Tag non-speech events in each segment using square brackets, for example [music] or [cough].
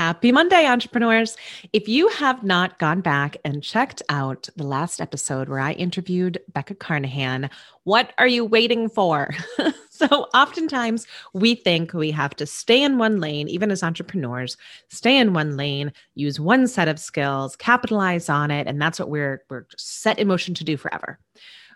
Happy Monday, entrepreneurs. If you have not gone back and checked out the last episode where I interviewed Becca Carnahan, what are you waiting for? [laughs] so, oftentimes we think we have to stay in one lane, even as entrepreneurs, stay in one lane, use one set of skills, capitalize on it, and that's what we're, we're set in motion to do forever.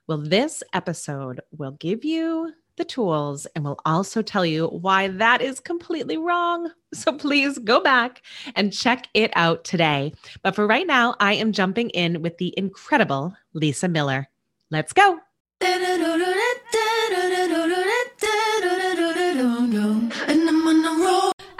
Well, this episode will give you the tools and we'll also tell you why that is completely wrong. [laughs] So please go back and check it out today. But for right now, I am jumping in with the incredible Lysa Miller. Let's go.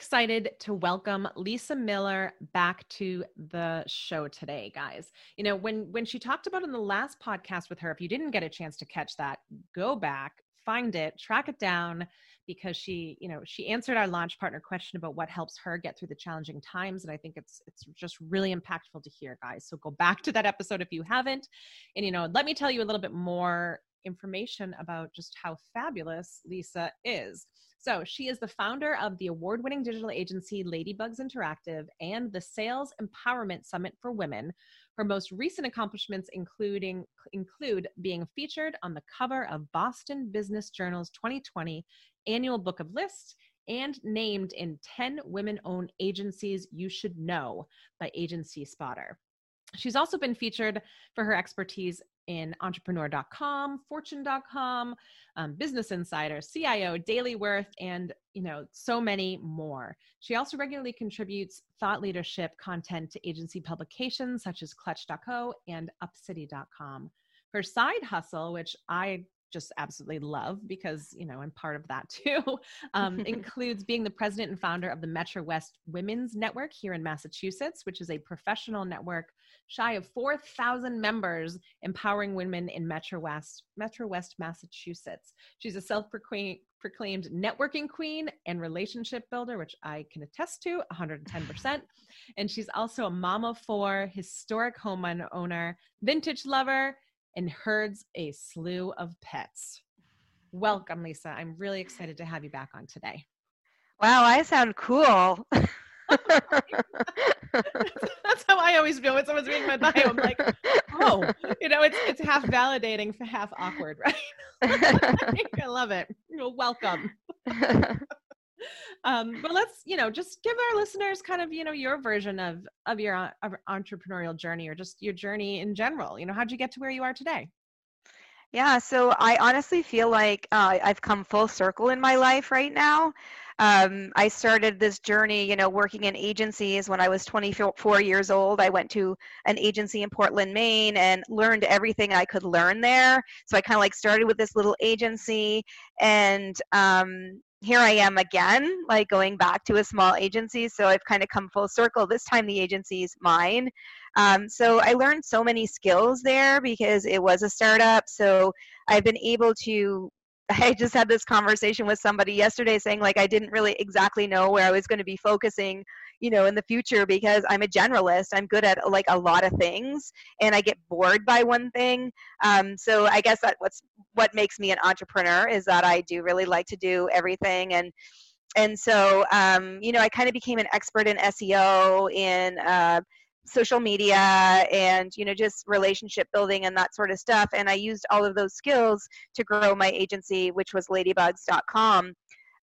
Excited to welcome Lysa Miller back to the show today, guys. You know, when when she talked about in the last podcast with her, if you didn't get a chance to catch that, go back, find it, track it down because she, you know, she answered our launch partner question about what helps her get through the challenging times and I think it's it's just really impactful to hear, guys. So go back to that episode if you haven't. And you know, let me tell you a little bit more information about just how fabulous Lysa is. So, she is the founder of the award winning digital agency Ladybugz Interactive and the Sales Empowerment Summit for Women. Her most recent accomplishments including include being featured on the cover of Boston Business Journal's 2020 annual book of lists and named in 10 women owned agencies you should know by Agency Spotter. She's also been featured for her expertise in entrepreneur.com, fortune.com, um, business insider, CIO, Daily Worth, and you know, so many more. She also regularly contributes thought leadership content to agency publications such as clutch.co and upcity.com. Her side hustle, which I just absolutely love because you know i'm part of that [laughs] too um, [laughs] includes being the president and founder of the metro west women's network here in massachusetts which is a professional network shy of 4000 members empowering women in metro west metro west massachusetts she's a self-proclaimed networking queen and relationship builder, which I can attest to 110%. And she's also a mama four, historic home owner, vintage lover, and herds a slew of pets. Welcome, Lysa. I'm really excited to have you back on today. Wow, I sound cool. [laughs] [laughs] [laughs] That's how I always feel when someone's reading my bio. I'm like, oh, you know, it's it's half validating, half awkward, [laughs] right? [laughs] I love it. Well, welcome um, but let's you know just give our listeners kind of you know your version of of your of entrepreneurial journey or just your journey in general you know how'd you get to where you are today yeah so i honestly feel like uh, i've come full circle in my life right now um, i started this journey you know working in agencies when i was 24 years old i went to an agency in portland maine and learned everything i could learn there so i kind of like started with this little agency and um, here I am again, like going back to a small agency. So I've kind of come full circle. This time the agency is mine. Um, so I learned so many skills there because it was a startup. So I've been able to I just had this conversation with somebody yesterday saying like I didn't really exactly know where I was going to be focusing you know in the future because i'm a generalist. I'm good at like a lot of things and i get bored by one thing. Um, so i guess that what's what makes me an entrepreneur is that i do really like to do everything. And and so um, you know i kind of became an expert in seo in uh, social media and you know just relationship building and that sort of stuff. And i used all of those skills to grow my agency which was ladybugz.com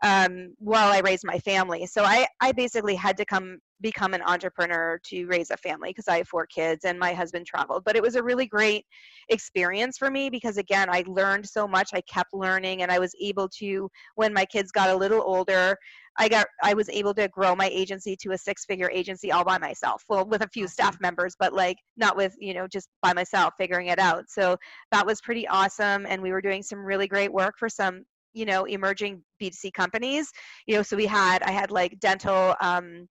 um, while I raised my family. So I, I basically had to come become an entrepreneur to raise a family because I have four kids and my husband traveled. But it was a really great experience for me because, again, I learned so much. I kept learning and I was able to, when my kids got a little older, I got I was able to grow my agency to a six figure agency all by myself. Well, with a few staff members, but like not with, you know, just by myself figuring it out. So that was pretty awesome and we were doing some really great work for some you know emerging b2c companies. You know so we had i had like dental um,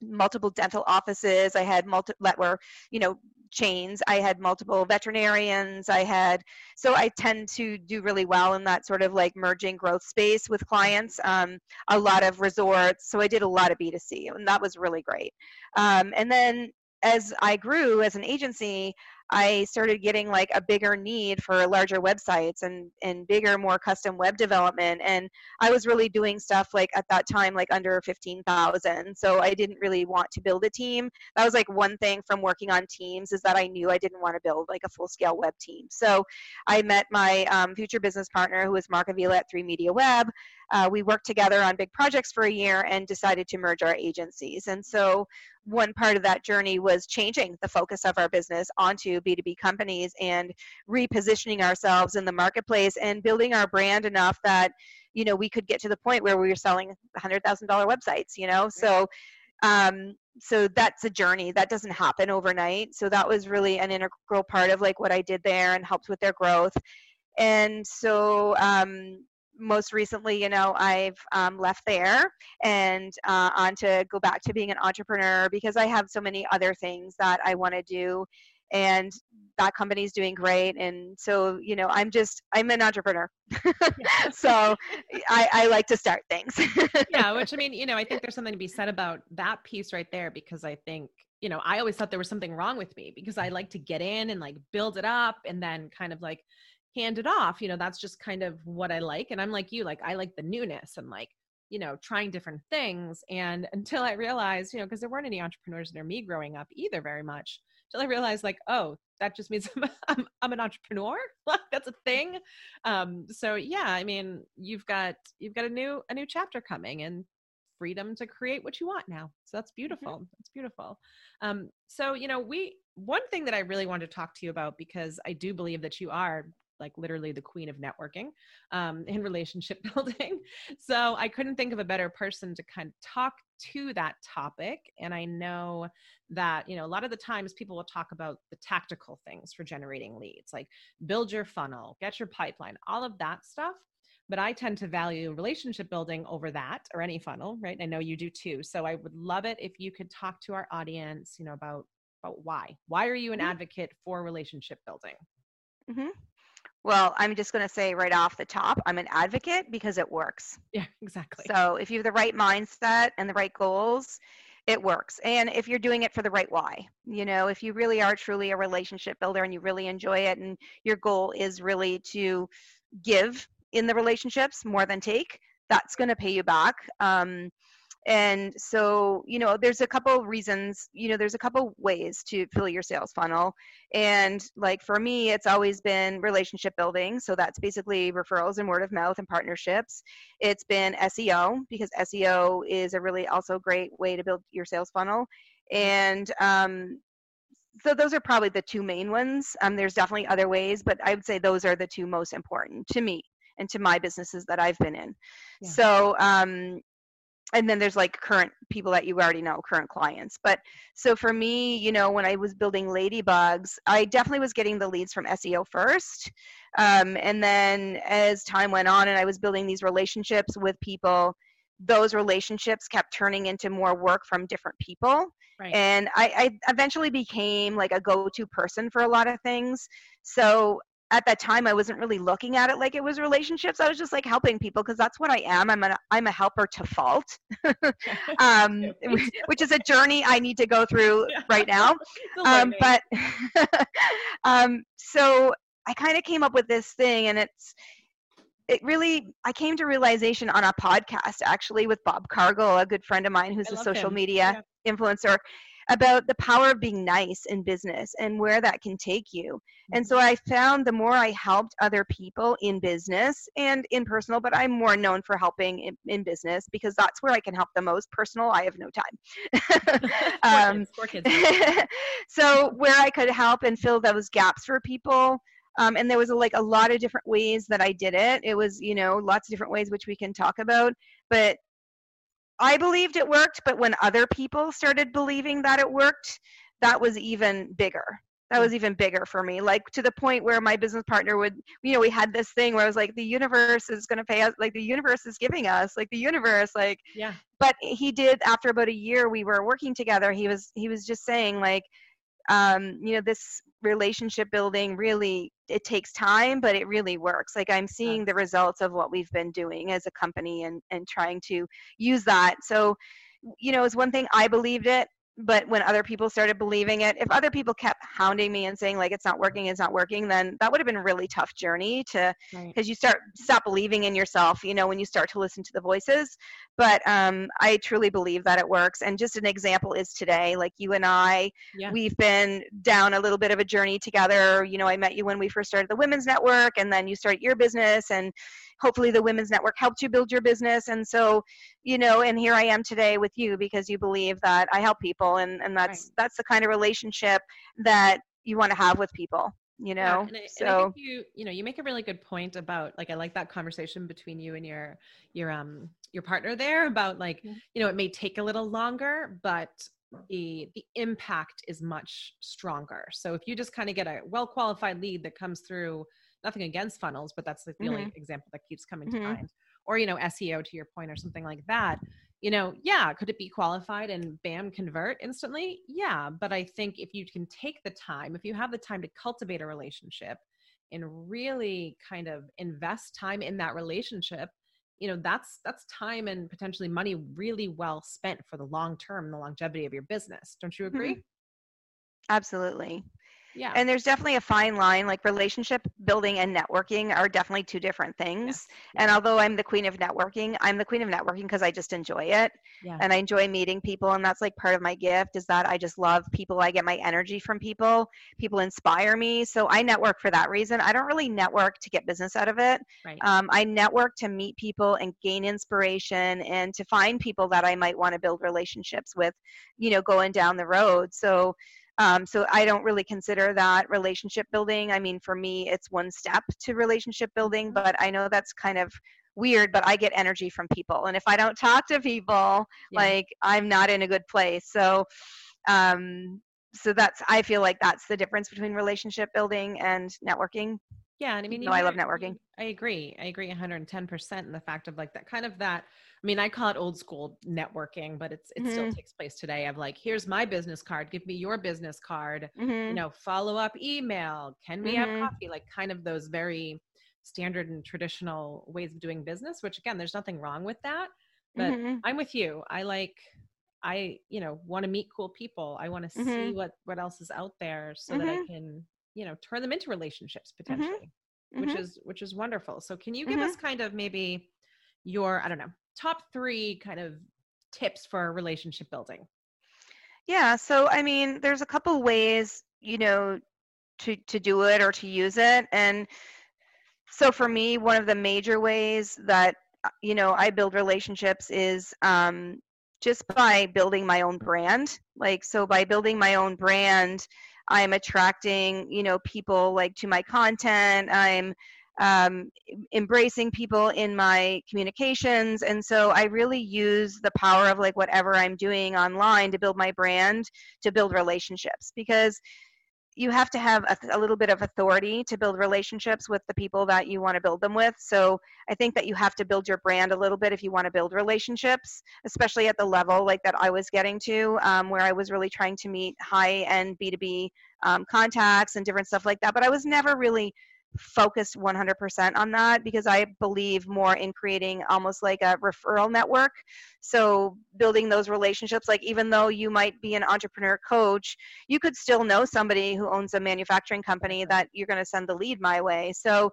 multiple dental offices. I had multi that were you know chains. I had multiple veterinarians. I had so i tend to do really well in that sort of like merging growth space with clients um, a lot of resorts. So i did a lot of b2c and that was really great. Um, and then as i grew as an agency I started getting like a bigger need for larger websites and and bigger, more custom web development. And I was really doing stuff like at that time like under fifteen thousand. So I didn't really want to build a team. That was like one thing from working on teams is that I knew I didn't want to build like a full scale web team. So I met my um, future business partner who was Mark Avila at Three Media Web. Uh, we worked together on big projects for a year and decided to merge our agencies. And so one part of that journey was changing the focus of our business onto B2B companies and repositioning ourselves in the marketplace and building our brand enough that you know we could get to the point where we were selling $100,000 websites, you know. So um, so that's a journey that doesn't happen overnight. So that was really an integral part of like what I did there and helped with their growth. And so um, most recently, you know, I've um, left there and uh, on to go back to being an entrepreneur because I have so many other things that I want to do. And that company is doing great. And so, you know, I'm just, I'm an entrepreneur. [laughs] so I, I like to start things. yeah. [laughs] Which I mean, you know, I think there's something to be said about that piece right there because I think you know, I always thought there was something wrong with me because I like to get in and like build it up and then kind of like hand it off you know that's just kind of what i like and i'm like you like i like the newness and like you know trying different things and until i realized you know because there weren't any entrepreneurs near me growing up either very much until i realized like oh that just means [laughs] i'm, I'm, I'm an entrepreneur [laughs] Like that's a thing um so yeah i mean you've got you've got a new a new chapter coming and freedom to create what you want now so that's mm-hmm. beautiful mm-hmm. that's beautiful um so you know we one thing that i really wanted to talk to you about because i do believe that you are like literally the queen of networking um, in relationship [laughs] building. So I couldn't think of a better person to kind of talk to that topic. And I know that, you know, a lot of the times people will talk about the tactical things for generating leads, like build your funnel, get your pipeline, all of that stuff. But I tend to value relationship building over that or any funnel, right? I know you do too. So I would love it if you could talk to our audience, you know, about about why. Why are you an mm-hmm. advocate for relationship building? Mm-hmm. Well, I'm just going to say right off the top, I'm an advocate because it works. Yeah, [laughs] exactly. So if you have the right mindset and the right goals, it works. And if you're doing it for the right why, you know, if you really are truly a relationship builder and you really enjoy it and your goal is really to give in the relationships more than take, that's going to pay you back. Um, and so you know there's a couple reasons you know there's a couple ways to fill your sales funnel. And like for me it's always been relationship building. So that's basically referrals and word of mouth and partnerships. It's been seo because seo is a really also great way to build your sales funnel. And um, so those are probably the two main ones. Um, there's definitely other ways but i would say those are the two most important to me and to my businesses that I've been in. Yeah. So, um, and then there's like current people that you already know current clients. But so for me you know when i was building ladybugz i definitely was getting the leads from seo first. Um, and then as time went on and i was building these relationships with people those relationships kept turning into more work from different people. Right. and I, I eventually became like a go-to person for a lot of things. So at that time I wasn't really looking at it like it was relationships. I was just like helping people because that's what I am. I'm a I'm a helper to fault, [laughs] um, which is a journey I need to go through [laughs] right now. Um, but [laughs] um, so I kind of came up with this thing, and it's it really I came to realization on a podcast actually with Bob Cargill, a good friend of mine who's a social him. media yeah. influencer about the power of being nice in business and where that can take you. And so I found the more I helped other people in business and in personal, but I'm more known for helping in, in business because that's where I can help the most. Personal, I have no time. [laughs] [laughs] um, [laughs] so where I could help and fill those gaps for people. Um, and there was a, like a lot of different ways that I did it. It was, you know, lots of different ways which we can talk about. But I believed it worked, but when other people started believing that it worked, that was even bigger. That was even bigger for me. Like to the point where my business partner would, you know, we had this thing where I was like, the universe is going to pay us, like the universe is giving us, like the universe, like. Yeah. But he did after about a year we were working together. He was he was just saying like, um, you know, this relationship building really it takes time but it really works like i'm seeing the results of what we've been doing as a company and and trying to use that. So you know it's one thing i believed it but when other people started believing it if other people kept hounding me and saying like it's not working it's not working then that would have been a really tough journey to because right. you start stop believing in yourself you know when you start to listen to the voices but um, i truly believe that it works and just an example is today like you and i yeah. we've been down a little bit of a journey together you know i met you when we first started the women's network and then you start your business and hopefully the women's network helped you build your business and so you know and here i am today with you because you believe that i help people and and that's right. that's the kind of relationship that you want to have with people you know yeah, and I, so and I think you you know you make a really good point about like i like that conversation between you and your your um your partner there about like mm-hmm. you know it may take a little longer but the the impact is much stronger so if you just kind of get a well qualified lead that comes through nothing against funnels, but that's like the mm-hmm. only example that keeps coming mm-hmm. to mind. Or, you know, SEO to your point or something like that. You know, yeah, could it be qualified and bam, convert instantly? Yeah. But I think if you can take the time, if you have the time to cultivate a relationship and really kind of invest time in that relationship, you know that's that's time and potentially money really well spent for the long term the longevity of your business don't you agree mm-hmm. absolutely yeah. And there's definitely a fine line like relationship building and networking are definitely two different things. And although i'm the queen of networking i'm the queen of networking because i just enjoy it. Yeah. and i enjoy meeting people and that's like part of my gift is that i just love people. I get my energy from people. People inspire me. So i network for that reason. I don't really network to get business out of it. Right. um, i network to meet people and gain inspiration and to find people that i might want to build relationships with you know going down the road. So um, so I don't really consider that relationship building. I mean, for me, it's one step to relationship building, mm-hmm. but I know that's kind of weird, but I get energy from people. And if I don't talk to people, yeah. like I'm not in a good place. So, um, so that's, I feel like that's the difference between relationship building and networking. Yeah. And I mean, no, I love networking. I agree. I agree 110% in the fact of like that kind of that I mean, I call it old school networking, but it's it mm-hmm. still takes place today. Of like, here's my business card. Give me your business card. Mm-hmm. You know, follow up email. Can we mm-hmm. have coffee? Like, kind of those very standard and traditional ways of doing business. Which again, there's nothing wrong with that. But mm-hmm. I'm with you. I like. I you know want to meet cool people. I want to see mm-hmm. what what else is out there so that I mm-hmm. can you know turn them into relationships potentially, which is which is wonderful. So can you give us kind of maybe your I don't know top three kind of tips for relationship building? Yeah, so I mean, there's a couple ways, you know, to to do it or to use it, and so for me, one of the major ways that uh, you know I build relationships is um, just by building my own brand. Like, so by building my own brand, I'm attracting, you know, people like to my content. I'm um, embracing people in my communications and so i really use the power of like whatever i'm doing online to build my brand to build relationships because you have to have a, a, little bit of authority to build relationships with the people that you want to build them with. So I think that you have to build your brand a little bit if you want to build relationships, especially at the level like that I was getting to, um, where I was really trying to meet high end B2B um, contacts and different stuff like that. But I was never really focused 100% on that because I believe more in creating almost like a referral network. So, building those relationships, like even though you might be an entrepreneur coach, you could still know somebody who owns a manufacturing company that you're going to send the lead my way. So,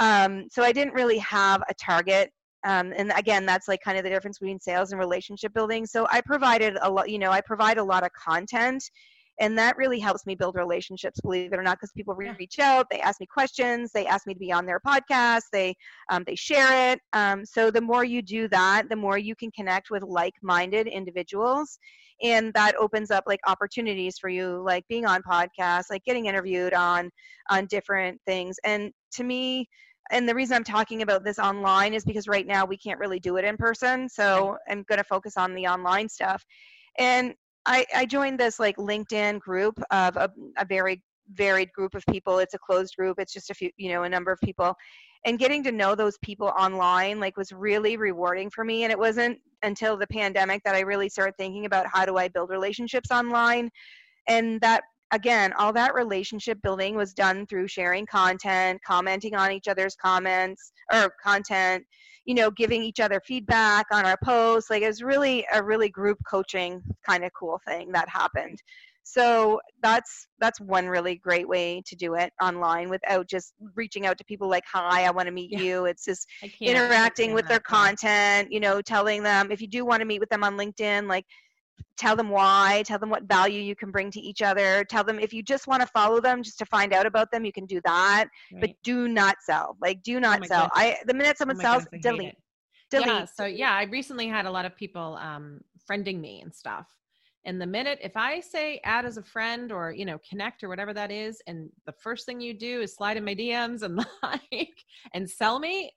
um, so I didn't really have a target um, and again that's like kind of the difference between sales and relationship building so i provided a lot you know i provide a lot of content and that really helps me build relationships believe it or not because people reach out they ask me questions they ask me to be on their podcast they um, they share it um, so the more you do that the more you can connect with like-minded individuals and that opens up like opportunities for you like being on podcasts like getting interviewed on on different things and to me and the reason I'm talking about this online is because right now we can't really do it in person. So I'm going to focus on the online stuff. And I, I joined this like LinkedIn group of a, a very varied group of people. It's a closed group. It's just a few, you know, a number of people. And getting to know those people online like was really rewarding for me. And it wasn't until the pandemic that I really started thinking about how do I build relationships online. And that again, all that relationship building was done through sharing content, commenting on each other's comments or content, you know, giving each other feedback on our posts. Like it was really a really group coaching kind of cool thing that happened. So that's that's one really great way to do it online without just reaching out to people like, "Hi, I want to meet Yeah. you." It's just interacting with their content, you know, telling them if you do want to meet with them on LinkedIn, like tell them why, tell them what value you can bring to each other, tell them if you just want to follow them just to find out about them, you can do that, but do not sell. Like do not my sell. I the minute Oh someone my sells, goodness, delete. Delete. Yeah, so yeah, I recently had a lot of people um friending me and stuff. And the minute if I say add as a friend or you know connect or whatever that is, and the first thing you do is slide in my DMs and [laughs] like and sell me,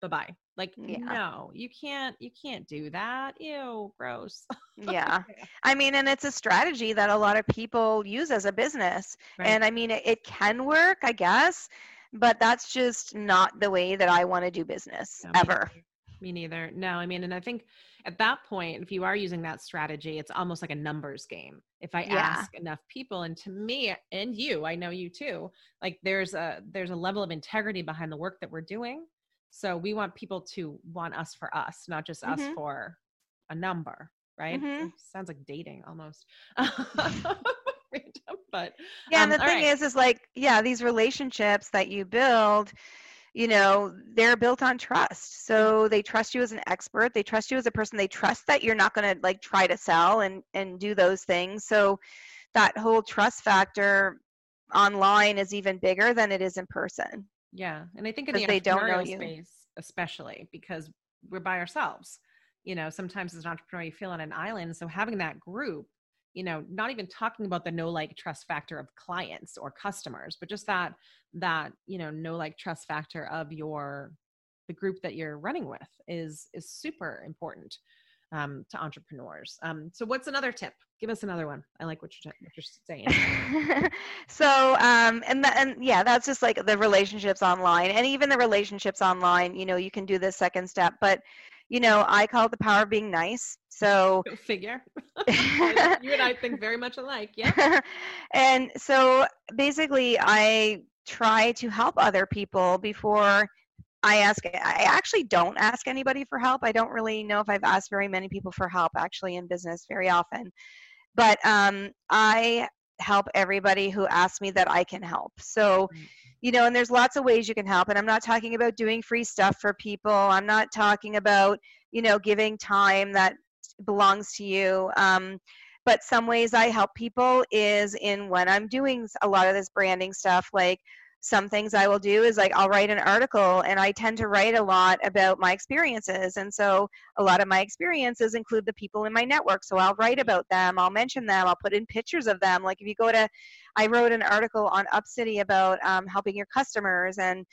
bye bye. Like Yeah. no, you can't you can't do that. Ew, gross. [laughs] Yeah. I mean, and it's a strategy that a lot of people use as a business. Right. And I mean, it, it can work, I guess, but that's just not the way that I want to do business No, me ever. neither. Me neither. No, I mean, and I think at that point, if you are using that strategy, it's almost like a numbers game. If I Yeah. ask enough people, and to me and you, I know you too, like there's a there's a level of integrity behind the work that we're doing. So we want people to want us for us, not just us Mhm. for a number, right? Mhm. Sounds like dating almost. [laughs] But Yeah, um, and the thing right. is, is like, yeah, these relationships that you build, you know, they're built on trust. So they trust you as an expert. They trust you as a person. They trust that you're not going to like try to sell and and do those things. So that whole trust factor online is even bigger than it is in person. Yeah, and I think in the they don't know entrepreneurial you. space, especially because we're by ourselves. You know, sometimes as an entrepreneur, you feel on an island. So having that group, you know, not even talking about the no like trust factor of clients or customers, but just that that you know no like trust factor of your the group that you're running with is is super important um, to entrepreneurs. Um, so what's another tip? Give us another one. I like what you're what you're saying. [laughs] so um and tha- and yeah that's just like the relationships online and even the relationships online you know you can do this second step but you know i call it the power of being nice so figure. [laughs] [laughs] you and I think very much alike. Yeah. and so basically i try to help other people before i ask i actually don't ask anybody for help. I don't really know if i've asked very many people for help actually in business very often. But um, i help everybody who asks me that i can help. So Mm. you know and there's lots of ways you can help and i'm not talking about doing free stuff for people. I'm not talking about you know giving time that belongs to you. Um, but some ways i help people is in when i'm doing a lot of this branding stuff like some things i will do is like i'll write an article and i tend to write a lot about my experiences and so a lot of my experiences include the people in my network so i'll write about them i'll mention them i'll put in pictures of them like if you go to i wrote an article on upcity about um, helping your customers and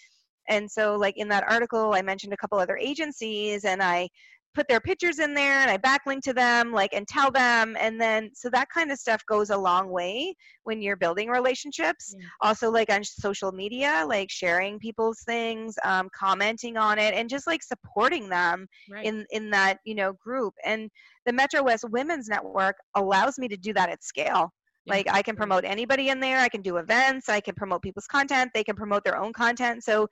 and so like in that article i mentioned a couple other agencies and i put their pictures in there and i backlink to them like and tell them and then so that kind of stuff goes a long way when you're building relationships Yeah. also like on social media like sharing people's things um, commenting on it and just like supporting them Right. in in that you know group and the metro west women's network allows me to do that at scale Yeah. like i can promote anybody in there i can do events i can promote people's content they can promote their own content so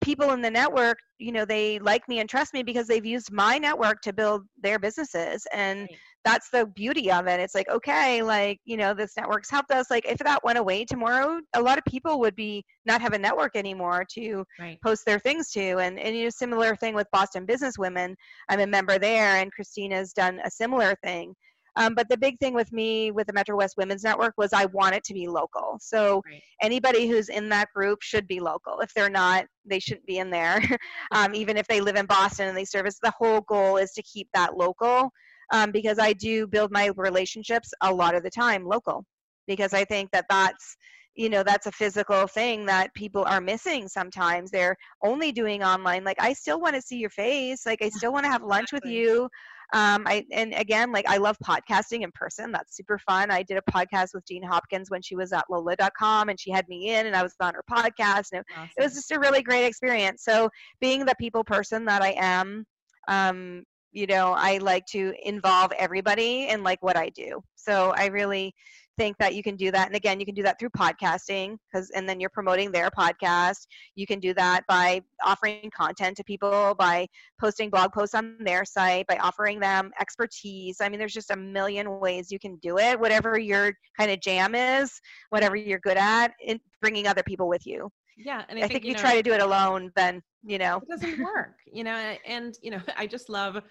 people in the network you know they like me and trust me because they've used my network to build their businesses and Right. that's the beauty of it. It's like okay like you know this network's helped us. Like if that went away tomorrow a lot of people would be not have a network anymore to right. post their things to. And and you know similar thing with boston business women. I'm a member there and christina's done a similar thing um, but the big thing with me with the Metro West Women's Network was I want it to be local. So right. anybody who's in that group should be local. If they're not, they shouldn't be in there. [laughs] um, even if they live in Boston and they service, the whole goal is to keep that local um, because I do build my relationships a lot of the time local because I think that that's you know that's a physical thing that people are missing sometimes they're only doing online like i still want to see your face like i still want to have lunch with you um, I and again, like I love podcasting in person. That's super fun. I did a podcast with Jean Hopkins when she was at Lola.com, and she had me in, and I was on her podcast, and awesome. it was just a really great experience. So, being the people person that I am, um, you know, I like to involve everybody in like what I do. So I really think that you can do that and again you can do that through podcasting because and then you're promoting their podcast. You can do that by offering content to people by posting blog posts on their site by offering them expertise. I mean there's just a million ways you can do it whatever your kind of jam is whatever you're good at in bringing other people with you. Yeah and i, I think, think you, know, try to do it alone then you know. It doesn't work you know and you know [laughs] i just love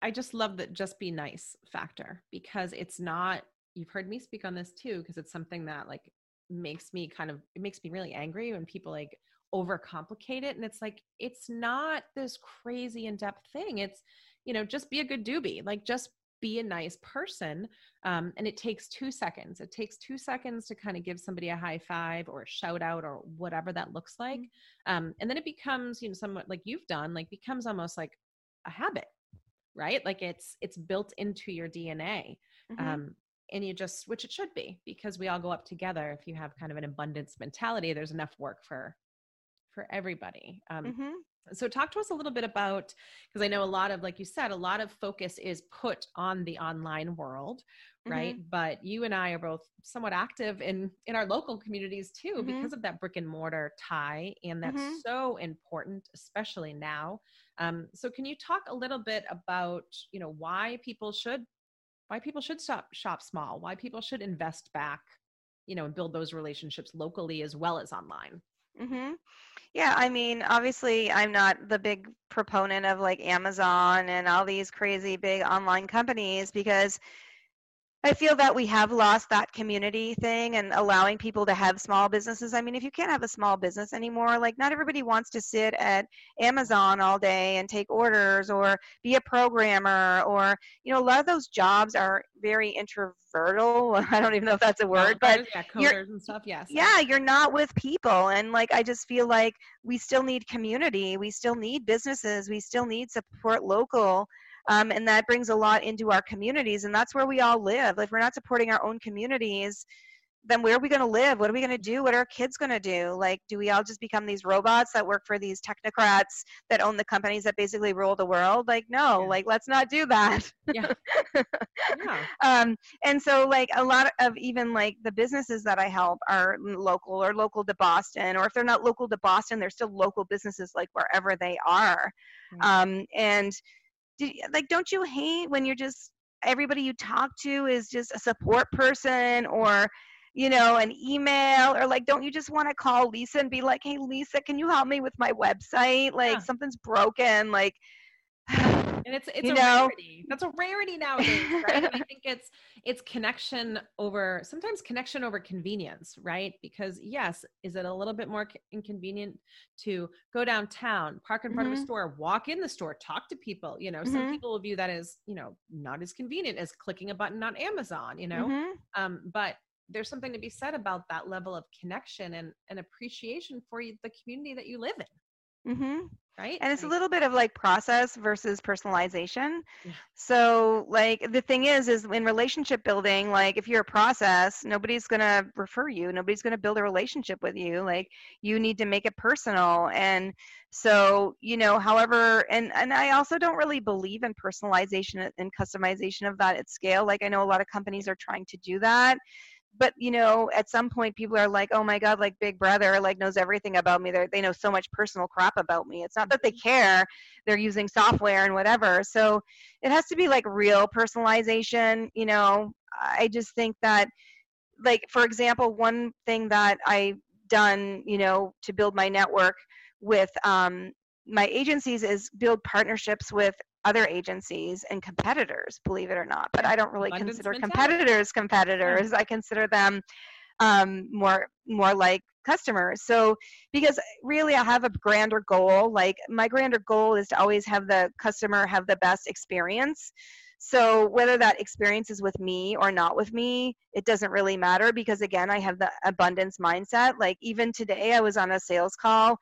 I just love that just be nice factor because it's not you've heard me speak on this too because it's something that like makes me kind of it makes me really angry when people like overcomplicate it and it's like it's not this crazy in-depth thing it's you know just be a good doobie like just be a nice person um, and it takes two seconds it takes two seconds to kind of give somebody a high five or a shout out or whatever that looks like mm-hmm. um, and then it becomes you know somewhat like you've done like becomes almost like a habit right like it's it's built into your dna mm-hmm. um, and you just which it should be because we all go up together if you have kind of an abundance mentality there's enough work for for everybody um, mm-hmm. so talk to us a little bit about because i know a lot of like you said a lot of focus is put on the online world right mm-hmm. but you and i are both somewhat active in in our local communities too mm-hmm. because of that brick and mortar tie and that's mm-hmm. so important especially now um, so can you talk a little bit about you know why people should why people should stop shop small, why people should invest back, you know, and build those relationships locally as well as online. Mm-hmm. Yeah, I mean, obviously, I'm not the big proponent of like Amazon and all these crazy big online companies because I feel that we have lost that community thing and allowing people to have small businesses. I mean, if you can't have a small business anymore, like not everybody wants to sit at Amazon all day and take orders or be a programmer or, you know, a lot of those jobs are very introvertal. [laughs] I don't even know if that's a word, but yeah, coders and stuff. Yes. Yeah, you're not with people. And like, I just feel like we still need community. We still need businesses. We still need support local um, and that brings a lot into our communities and that's where we all live. If we're not supporting our own communities then where are we going to live? What are we going to do? What are our kids going to do? Like do we all just become these robots that work for these technocrats that own the companies that basically rule the world? Like no yeah. like let's not do that. Yeah. [laughs] yeah. um, and so like a lot of even like the businesses that i help are local or local to boston or if they're not local to boston they're still local businesses like wherever they are. Um, and like don't you hate when you're just everybody you talk to is just a support person or you know an email or like don't you just want to call lisa and be like hey lisa can you help me with my website like yeah. something's broken like [sighs] and it's it's you a know? rarity that's a rarity nowadays right i [laughs] think it's it's connection over sometimes connection over convenience right because yes is it a little bit more inconvenient to go downtown park in front mm-hmm. of a mm-hmm. store walk in the store talk to people you know mm-hmm. some people will view that as you know not as convenient as clicking a button on amazon you know mm-hmm. um, but there's something to be said about that level of connection and, and appreciation for the community that you live in mm-hmm. Right? And it's a little bit of like process versus personalization. Yeah. so like the thing is is in relationship building like if you're a process nobody's going to refer you. Nobody's going to build a relationship with you. Like you need to make it personal. And so you know however and and i also don't really believe in personalization and customization of that at scale. Like i know a lot of companies are trying to do that but you know at some point people are like oh my god like big brother like knows everything about me. They they know so much personal crap about me. It's not that they care. They're using software and whatever. So it has to be like real personalization you know? I just think that like for example one thing that i done you know to build my network with um, my agencies is build partnerships with other agencies and competitors believe it or not but i don't really abundance consider competitors competitors i consider them um, more more like customers. So because really i have a grander goal like my grander goal is to always have the customer have the best experience. So whether that experience is with me or not with me it doesn't really matter because again i have the abundance mindset. Like even today i was on a sales call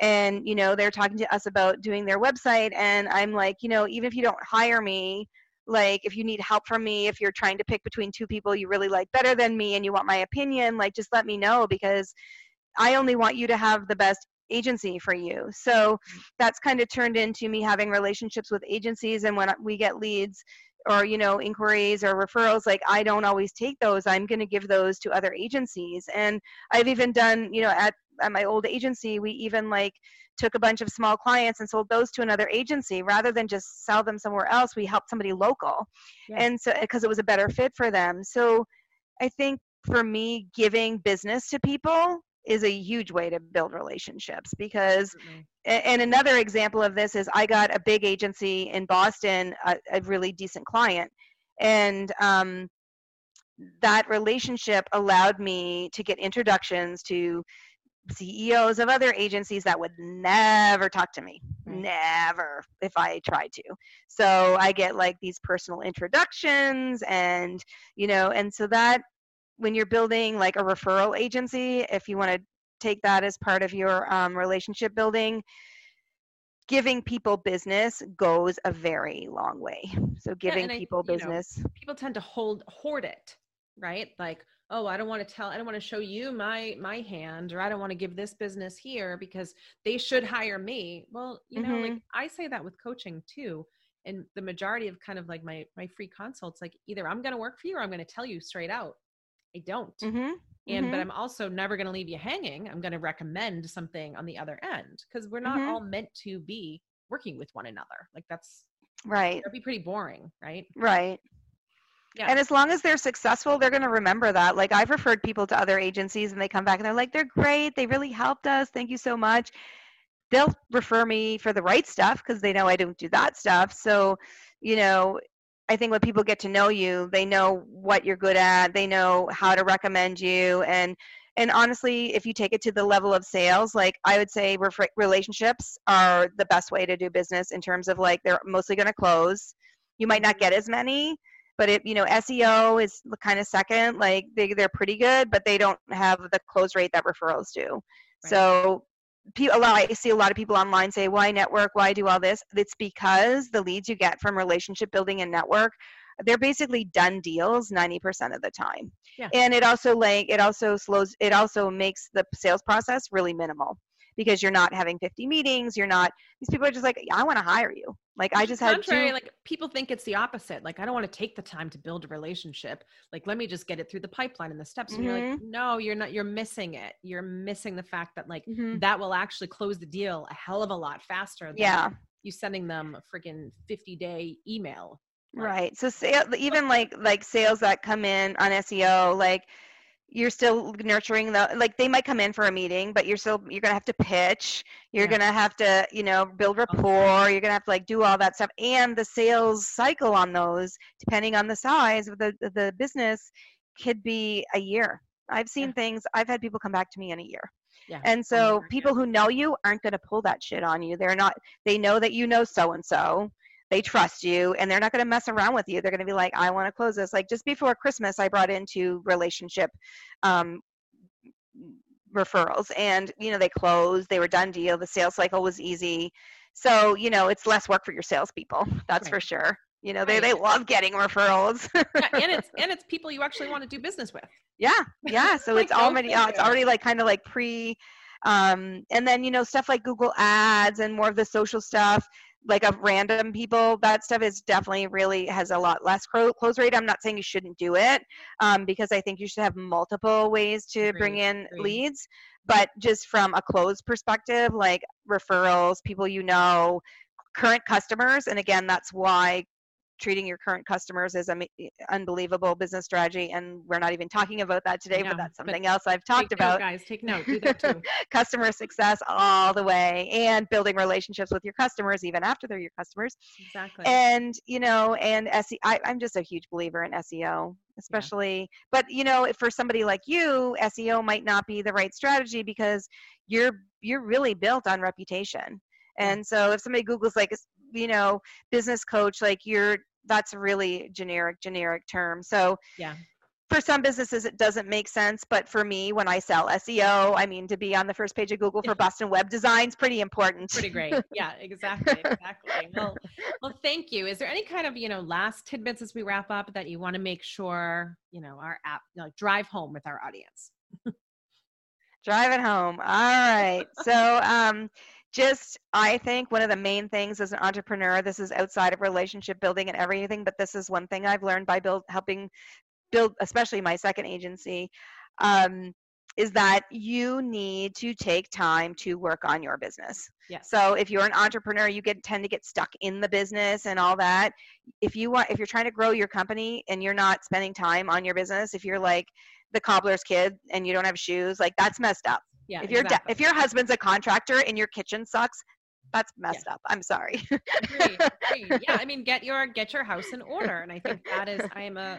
and you know they're talking to us about doing their website and i'm like you know even if you don't hire me like if you need help from me if you're trying to pick between two people you really like better than me and you want my opinion like just let me know because i only want you to have the best agency for you. So that's kind of turned into me having relationships with agencies and when we get leads or you know inquiries or referrals like i don't always take those i'm going to give those to other agencies and i've even done you know at, at my old agency we even like took a bunch of small clients and sold those to another agency rather than just sell them somewhere else we helped somebody local Yeah. and so because it was a better fit for them so i think for me giving business to people is a huge way to build relationships because a- and another example of this is I got a big agency in Boston, a, a really decent client, and um, that relationship allowed me to get introductions to CEOs of other agencies that would never talk to me, Right. never if I tried to. So I get like these personal introductions, and you know, and so that when you're building like a referral agency, if you want to take that as part of your um, relationship building, giving people business goes a very long way. So giving I- people you know, business. people tend to hold hoard it right like oh i don't want to tell i don't want to show you my my hand or i don't want to give this business here because they should hire me well you know like i say that with coaching too and the majority of kind of like my my free consults like either i'm going to work for you or i'm going to tell you straight out i don't hmm and but i'm also never going to leave you hanging i'm going to recommend something on the other end because we're not Mhm. all meant to be working with one another like that's right, that'd be pretty boring right right. yeah And as long as they're successful, they're going to remember that. Like I've referred people to other agencies and they come back and they're like, they're great. They really helped us. Thank you so much. They'll refer me for the right stuff because they know I don't do that stuff. So, you know, I think when people get to know you, they know what you're good at. They know how to recommend you. And and honestly, if you take it to the level of sales, like I would say, relationships are the best way to do business in terms of like they're mostly going to close. You might not get as many, but it you know SEO is kind of second. Like they they're pretty good, but they don't have the close rate that referrals do. Right. So pe- a lot I see a lot of people online say why network? Why do all this? It's because the leads you get from relationship building and network they're basically done deals 90% of the time. Yeah. and it also like it also slows it also makes the sales process really minimal because you're not having 50 meetings you're not these people are just like i want to hire you like i just had contrary, two like people think it's the opposite. Like I don't want to take the time to build a relationship. Like let me just get it through the pipeline and the steps. And you're Mm-hmm. like, no, you're not. You're missing it. You're missing the fact that like Mhm. that will actually close the deal a hell of a lot faster. Than yeah you sending them a freaking fifty day email. Right. So sale, even like like sales that come in on SEO, like you're still nurturing the like they might come in for a meeting, but you're still you're gonna have to pitch. You're Yeah. gonna have to you know build rapport. You're gonna have to like do all that stuff, and the sales cycle on those, depending on the size of the the, business, could be a year. I've seen Yeah. things. I've had people come back to me in a year. Yeah. And or so people who know you aren't to pull that shit on you. They're not, they know that you know so and so. They trust you and they're not going to mess around with you. They're going to be like, I want to close this. Like just before Christmas, I brought in two relationship um, referrals and, you know, they closed, they were done deal. The sales cycle was easy. So, you know, it's less work for your salespeople. That's for sure. You know, they, they love getting referrals. Yeah, [laughs] and it's and it's people you actually want to do business with. Yeah, yeah. So [laughs] Like, it's already uh, it's already like kind of like pre, um, and then you know stuff like Google Ads and more of the social stuff. Like of random people that stuff is definitely really has a lot less close rate i'm not saying you shouldn't do it um, because i think you should have multiple ways to Agreed. bring in Agreed. leads but just from a close perspective like referrals people you know current customers and again that's why treating your current customers as an unbelievable business strategy and we're not even talking about that today but that's something but else i've talked about. note, guys take note do that too. [laughs] Customer success all the way and building relationships with your customers even after they're your customers. Exactly. And you know and SE, I, i'm just a huge believer in seo especially yeah. but you know for somebody like you seo might not be the right strategy because you're you're really built on reputation. And so if somebody Googles like, you know, business coach, like you're, that's a really generic, generic term. So yeah. For some businesses, it doesn't make sense, but for me, when I sell SEO, I mean, to be on the first page of Google for Boston web design is pretty important. Pretty great. [laughs] Yeah, exactly, exactly. well, well, thank you. Is there any kind of you know last tidbits as we wrap up that you want to make sure you know our app you know, drive home with our audience? [laughs] drive it home. All right. So, um, just i think one of the main things as an entrepreneur this is outside of relationship building and everything but this is one thing i've learned by build helping build especially my second agency um, is that you need to take time to work on your business. Yes. So if you're an entrepreneur, you get tend to get stuck in the business and all that. If you want if you're trying to grow your company and you're not spending time on your business, if you're like the cobbler's kid and you don't have shoes, like that's messed up. Yeah. If your exactly. if your husband's a contractor and your kitchen sucks, that's messed yeah. up. I'm sorry. agreed, [laughs] agreed. Yeah, I mean, get your get your house in order, and I think that is I am a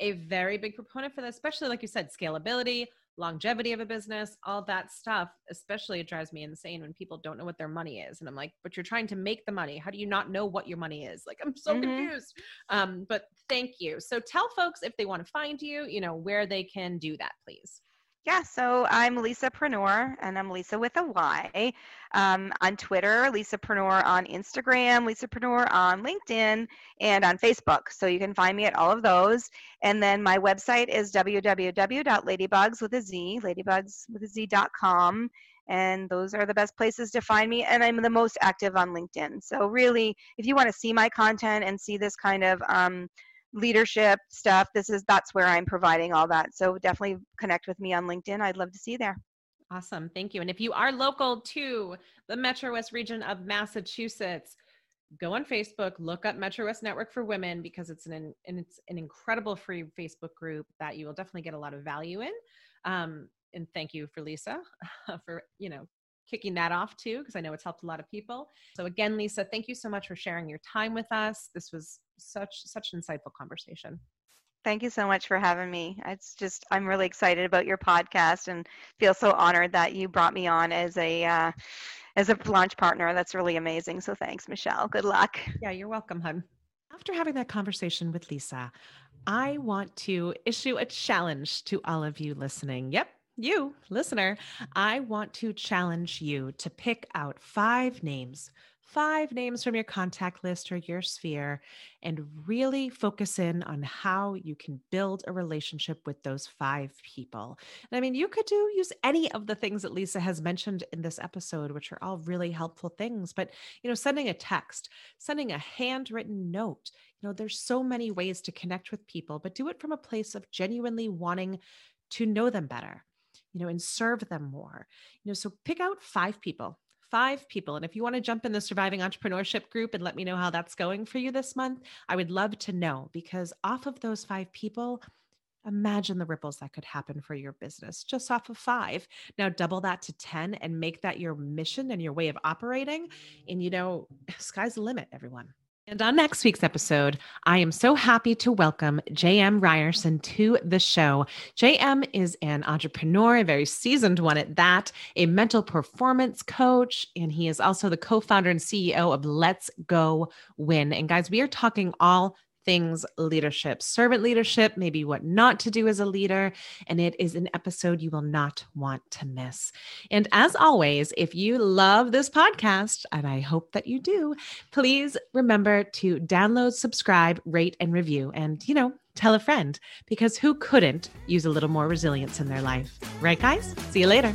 a very big proponent for that, especially like you said, scalability, longevity of a business, all that stuff. Especially, it drives me insane when people don't know what their money is, and I'm like, but you're trying to make the money. How do you not know what your money is? Like, I'm so mm-hmm. confused. Um, but thank you. So tell folks if they want to find you, you know, where they can do that, please. Yeah, so I'm Lysapreneur, and I'm Lysa with a Y. Um, on Twitter, Lysapreneur on Instagram, Lysapreneur on LinkedIn, and on Facebook. So you can find me at all of those. And then my website is www.ladybugs with a Z, ladybugs with a Z.com. And those are the best places to find me. And I'm the most active on LinkedIn. So really, if you want to see my content and see this kind of um, leadership stuff this is that's where i'm providing all that. So definitely connect with me on linkedin. I'd love to see you there. Awesome. Thank you. And if you are local to the MetroWest region of massachusetts go on facebook look up MetroWest network for women because it's an and it's an incredible free facebook group that you will definitely get a lot of value in. Um, and thank you for lysa [laughs] for you know kicking that off too because i know it's helped a lot of people. So again lysa thank you so much for sharing your time with us. This was such such an insightful conversation. Thank you so much for having me. It's just i'm really excited about your podcast and feel so honored that you brought me on as a uh, as a launch partner. That's really amazing. So thanks michelle. Good luck. Yeah you're welcome hun after having that conversation with lysa i want to issue a challenge to all of you listening. Yep you, listener, I want to challenge you to pick out five names, five names from your contact list or your sphere, and really focus in on how you can build a relationship with those five people. And I mean, you could do use any of the things that Lysa has mentioned in this episode, which are all really helpful things. But, you know, sending a text, sending a handwritten note, you know, there's so many ways to connect with people, but do it from a place of genuinely wanting to know them better you know, and serve them more. You know, so pick out five people, five people. And if you want to jump in the surviving entrepreneurship group and let me know how that's going for you this month, I would love to know because off of those five people, imagine the ripples that could happen for your business just off of five. Now double that to 10 and make that your mission and your way of operating. And you know, [sighs] sky's the limit, everyone. And on next week's episode, I am so happy to welcome JM Ryerson to the show. JM is an entrepreneur, a very seasoned one at that, a mental performance coach, and he is also the co founder and CEO of Let's Go Win. And guys, we are talking all things leadership, servant leadership, maybe what not to do as a leader. And it is an episode you will not want to miss. And as always, if you love this podcast, and I hope that you do, please remember to download, subscribe, rate, and review. And, you know, tell a friend because who couldn't use a little more resilience in their life? Right, guys? See you later.